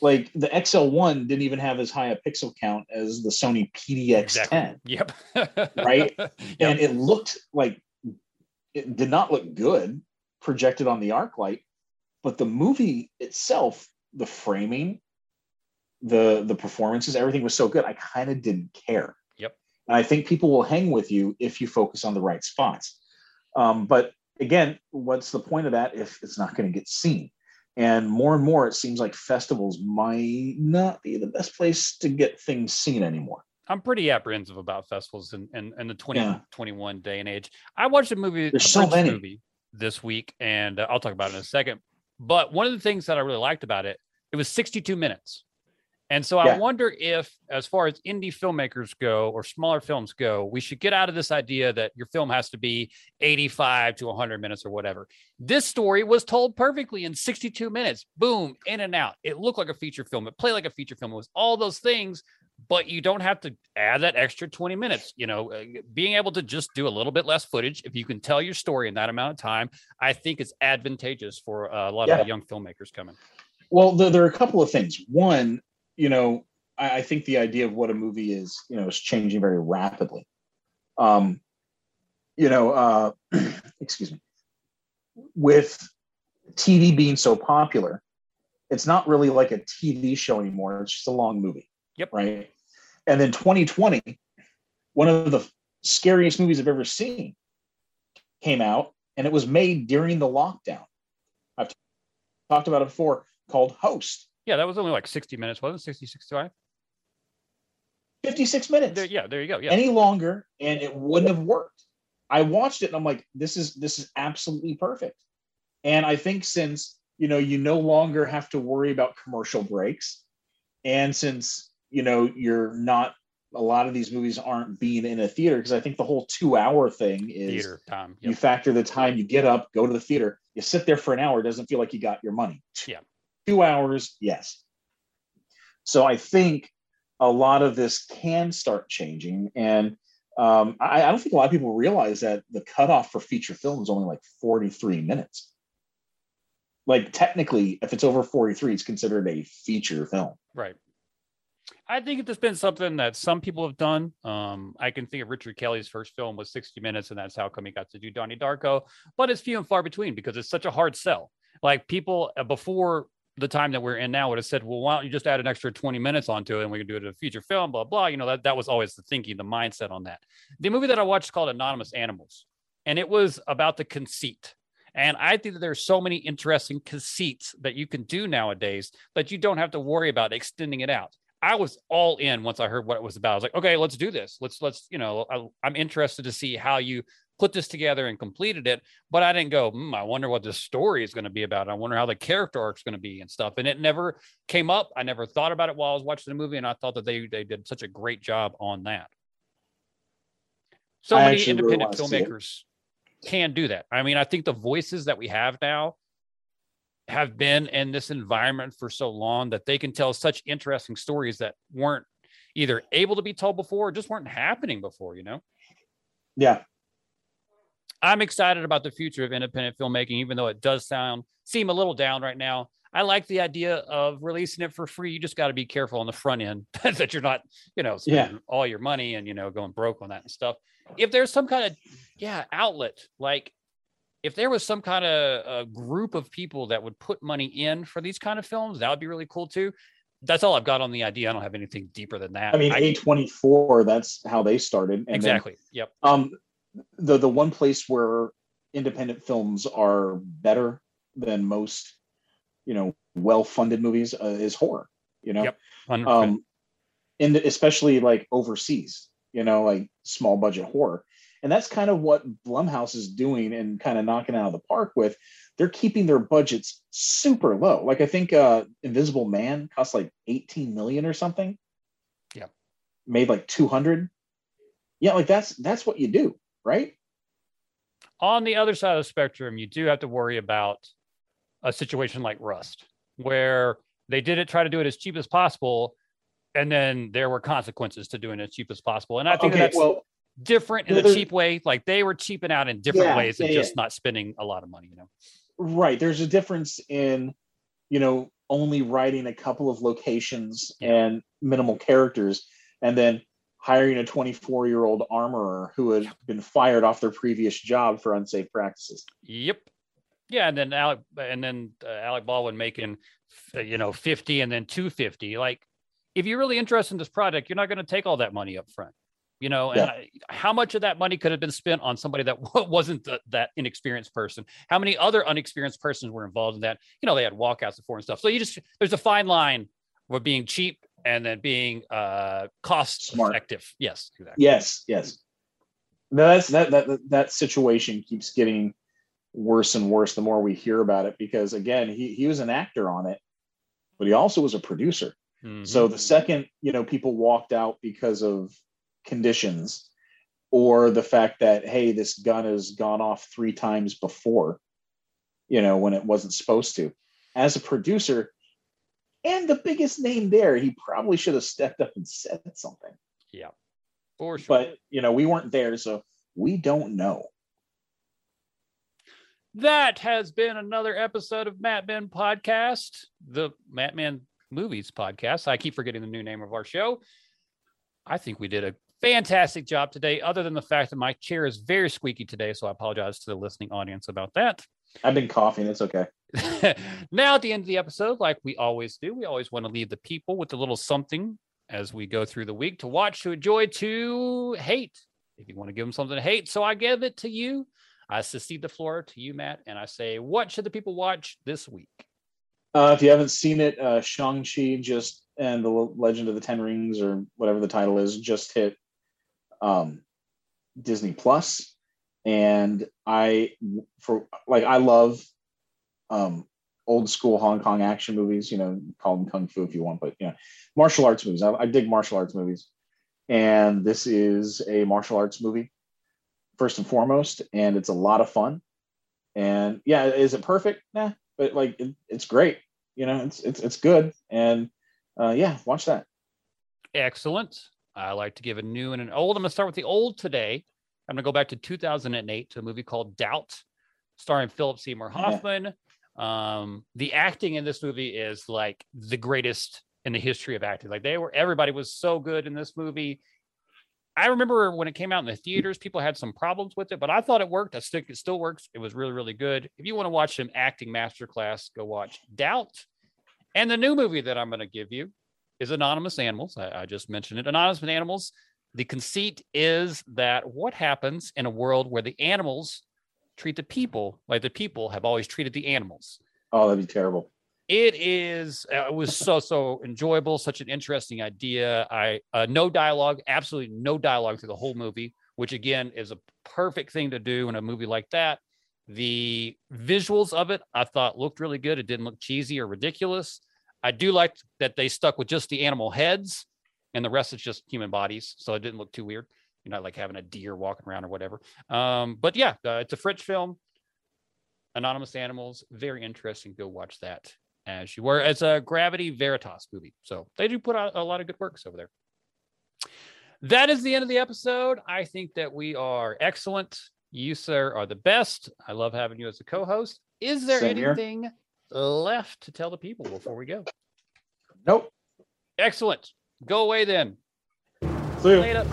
S2: Like the XL1 didn't even have as high a pixel count as the Sony PDX10.
S1: Yep.
S2: Right?
S1: Yep.
S2: and it looked like it did not look good projected on the ArcLight but the movie itself the framing the the performances everything was so good i kind of didn't care
S1: Yep.
S2: and i think people will hang with you if you focus on the right spots um, but again what's the point of that if it's not going to get seen and more and more it seems like festivals might not be the best place to get things seen anymore
S1: I'm pretty apprehensive about festivals in, in, in the
S2: Yeah.
S1: 2021 day and age. I watched a movie,
S2: There's
S1: a
S2: so many.
S1: movie this week, and uh, I'll talk about it in a second. But one of the things that I really liked about it, it was 62 minutes. And so I wonder if, as far as indie filmmakers go or smaller films go, we should get out of this idea that your film has to be 85 to 100 minutes or whatever. This story was told perfectly in 62 minutes. Boom, in and out. It looked like a feature film. It played like a feature film. It was all those things, but you don't have to add that extra 20 minutes. You know, uh, being able to just do a little bit less footage, if you can tell your story in that amount of time, I think it's advantageous for uh, a lot of
S2: Yeah.
S1: the young filmmakers coming.
S2: Well, there, there are a couple of things. One, you know, I, I think the idea of what a movie is, you know, is changing very rapidly. Um, you know, uh, excuse me, with TV being so popular, it's not really like a TV show anymore. It's just a long movie.
S1: Yep.
S2: Right. And then 2020, one of the scariest movies I've ever seen came out, and it was made during the lockdown. I've talked about it before, called Host.
S1: Yeah, that was only like 60 minutes, wasn't it? 60, 65?
S2: 56 minutes.
S1: There, yeah, there you go. Yeah.
S2: Any longer, and it wouldn't have worked. I watched it and I'm like, this is this is absolutely perfect. And I think since you know you no longer have to worry about commercial breaks, and since you know you're not a lot of these movies aren't being in a theater because I think the whole two hour thing is
S1: Theater time.
S2: you factor the time you get up, go to the theater, you sit there for an hour, it doesn't feel like you got your money.
S1: Yeah.
S2: Two hours, yes. So I think a lot of this can start changing. And um, I, I don't think a lot of people realize that the cutoff for feature film is only like 43 minutes. Like technically, if it's over 43, it's considered a feature film.
S1: Right. I think it's been something that some people have done. Um, I can think of Richard Kelly's first film was 60 minutes, and that's how come he got to do Donnie Darko. But it's few and far between because it's such a hard sell. Like people uh, before the time that we're in now would have said, "Well, why don't you just add an extra 20 minutes onto it, and we can do it in a feature film?" Blah blah. You know that that was always the thinking, the mindset on that. The movie that I watched called Anonymous Animals, and it was about the conceit. And I think that there's so many interesting conceits that you can do nowadays that you don't have to worry about extending it out. I was all in once I heard what it was about. I was like, okay, let's do this. Let's let's you know, I, am interested to see how you put this together and completed it. But I didn't go, hmm, I wonder what this story is going to be about. I wonder how the character arc is going to be and stuff. And it never came up. I never thought about it while I was watching the movie, and I thought that they they did such a great job on that. So I many independent filmmakers can do that. I mean, I think the voices that we have now have been in this environment for so long that they can tell such interesting stories that weren't either able to be told before or just weren't happening before, you know?
S2: Yeah.
S1: I'm excited about the future of independent filmmaking, even though it does sound seem a little down right now. I like the idea of releasing it for free. You just got to be careful on the front end that you're not, you know, spending yeah. all your money and you know going broke on that and stuff. If there's some kind of yeah outlet, like if there was some kind of a group of people that would put money in for these kind of films, that would be really cool too. That's all I've got on the idea. I don't have anything deeper than that.
S2: I mean, A twenty four. That's how they started.
S1: And exactly. Then,
S2: yep. Um, the the one place where independent films are better than most you know well-funded movies uh, is horror you know yep, um and especially like overseas you know like small budget horror and that's kind of what blumhouse is doing and kind of knocking out of the park with. They're keeping their budgets super low. Like i think uh invisible man cost like 18 million or something.
S1: Yeah.
S2: Made like 200 yeah like that's that's what you do right?
S1: On the other side of the spectrum you do have to worry about a situation like Rust, where they did it, try to do it as cheap as possible, and then there were consequences to doing it as cheap as possible. And I think okay, that's well, different in a cheap way. Like they were cheaping out in different yeah, ways and yeah, just yeah. not spending a lot of money, you know.
S2: Right. There's a difference in, you know, only writing a couple of locations and minimal characters, and then hiring a 24 year old armorer who had been fired off their previous job for unsafe practices.
S1: Yep. Yeah, and then Alec and then uh, Alec Baldwin making uh, you know 50 and then 250. Like if you're really interested in this project, you're not going to take all that money up front. You know, and I, how much of that money could have been spent on somebody that wasn't the, that inexperienced person? How many other unexperienced persons were involved in that? You know, they had walkouts before and stuff. So you just there's a fine line with being cheap and then being uh cost Smart. effective. Yes,
S2: exactly. Yes, yes. No, that's that that that situation keeps getting worse and worse the more we hear about it because again he, he was an actor on it but he also was a producer mm-hmm. so the second you know people walked out because of conditions or the fact that hey this gun has gone off three times before you know when it wasn't supposed to as a producer and the biggest name there he probably should have stepped up and said something
S1: yeah for sure
S2: but you know we weren't there so we don't know
S1: that has been another episode of Matt Men Podcast, the Matt Men Movies Podcast. I keep forgetting the new name of our show. I think we did a fantastic job today, other than the fact that my chair is very squeaky today. So I apologize to the listening audience about that.
S2: I've been coughing. It's okay.
S1: now, at the end of the episode, like we always do, we always want to leave the people with a little something as we go through the week to watch, to enjoy, to hate. If you want to give them something to hate, so I give it to you. I secede the floor to you, Matt, and I say, what should the people watch this week?
S2: Uh, if you haven't seen it, uh, Shang-Chi just and the Legend of the Ten Rings or whatever the title is just hit um, Disney Plus, and I for like I love um, old school Hong Kong action movies. You know, call them kung fu if you want, but you know, martial arts movies. I, I dig martial arts movies, and this is a martial arts movie first and foremost, and it's a lot of fun. And yeah, is it perfect? Nah, but like it, it's great. You know, it's it's it's good. And uh, yeah, watch that.
S1: Excellent. I like to give a new and an old. I'm gonna start with the old today. I'm gonna go back to 2008 to a movie called Doubt, starring Philip Seymour Hoffman. Um, the acting in this movie is like the greatest in the history of acting. Like they were, everybody was so good in this movie. I remember when it came out in the theaters, people had some problems with it, but I thought it worked. I think it still works. It was really, really good. If you want to watch some acting masterclass, go watch Doubt. And the new movie that I'm going to give you is Anonymous Animals. I, I just mentioned it. Anonymous Animals. The conceit is that what happens in a world where the animals treat the people like the people have always treated the animals.
S2: Oh, that'd be terrible.
S1: It is. Uh, it was so so enjoyable. Such an interesting idea. I uh, no dialogue. Absolutely no dialogue through the whole movie, which again is a perfect thing to do in a movie like that. The visuals of it, I thought looked really good. It didn't look cheesy or ridiculous. I do like that they stuck with just the animal heads, and the rest is just human bodies, so it didn't look too weird. You're not like having a deer walking around or whatever. Um, but yeah, uh, it's a French film. Anonymous Animals, very interesting. Go watch that as you were. It's a Gravitas Ventures movie, so they do put out a lot of good works over there. That is the end of the episode. I think that we are excellent. You, sir, are the best. I love having you as a co-host. Is there
S2: Same here.
S1: Left to tell the people before we go?
S2: Nope.
S1: Excellent. Go away then.
S2: See you.
S1: Later.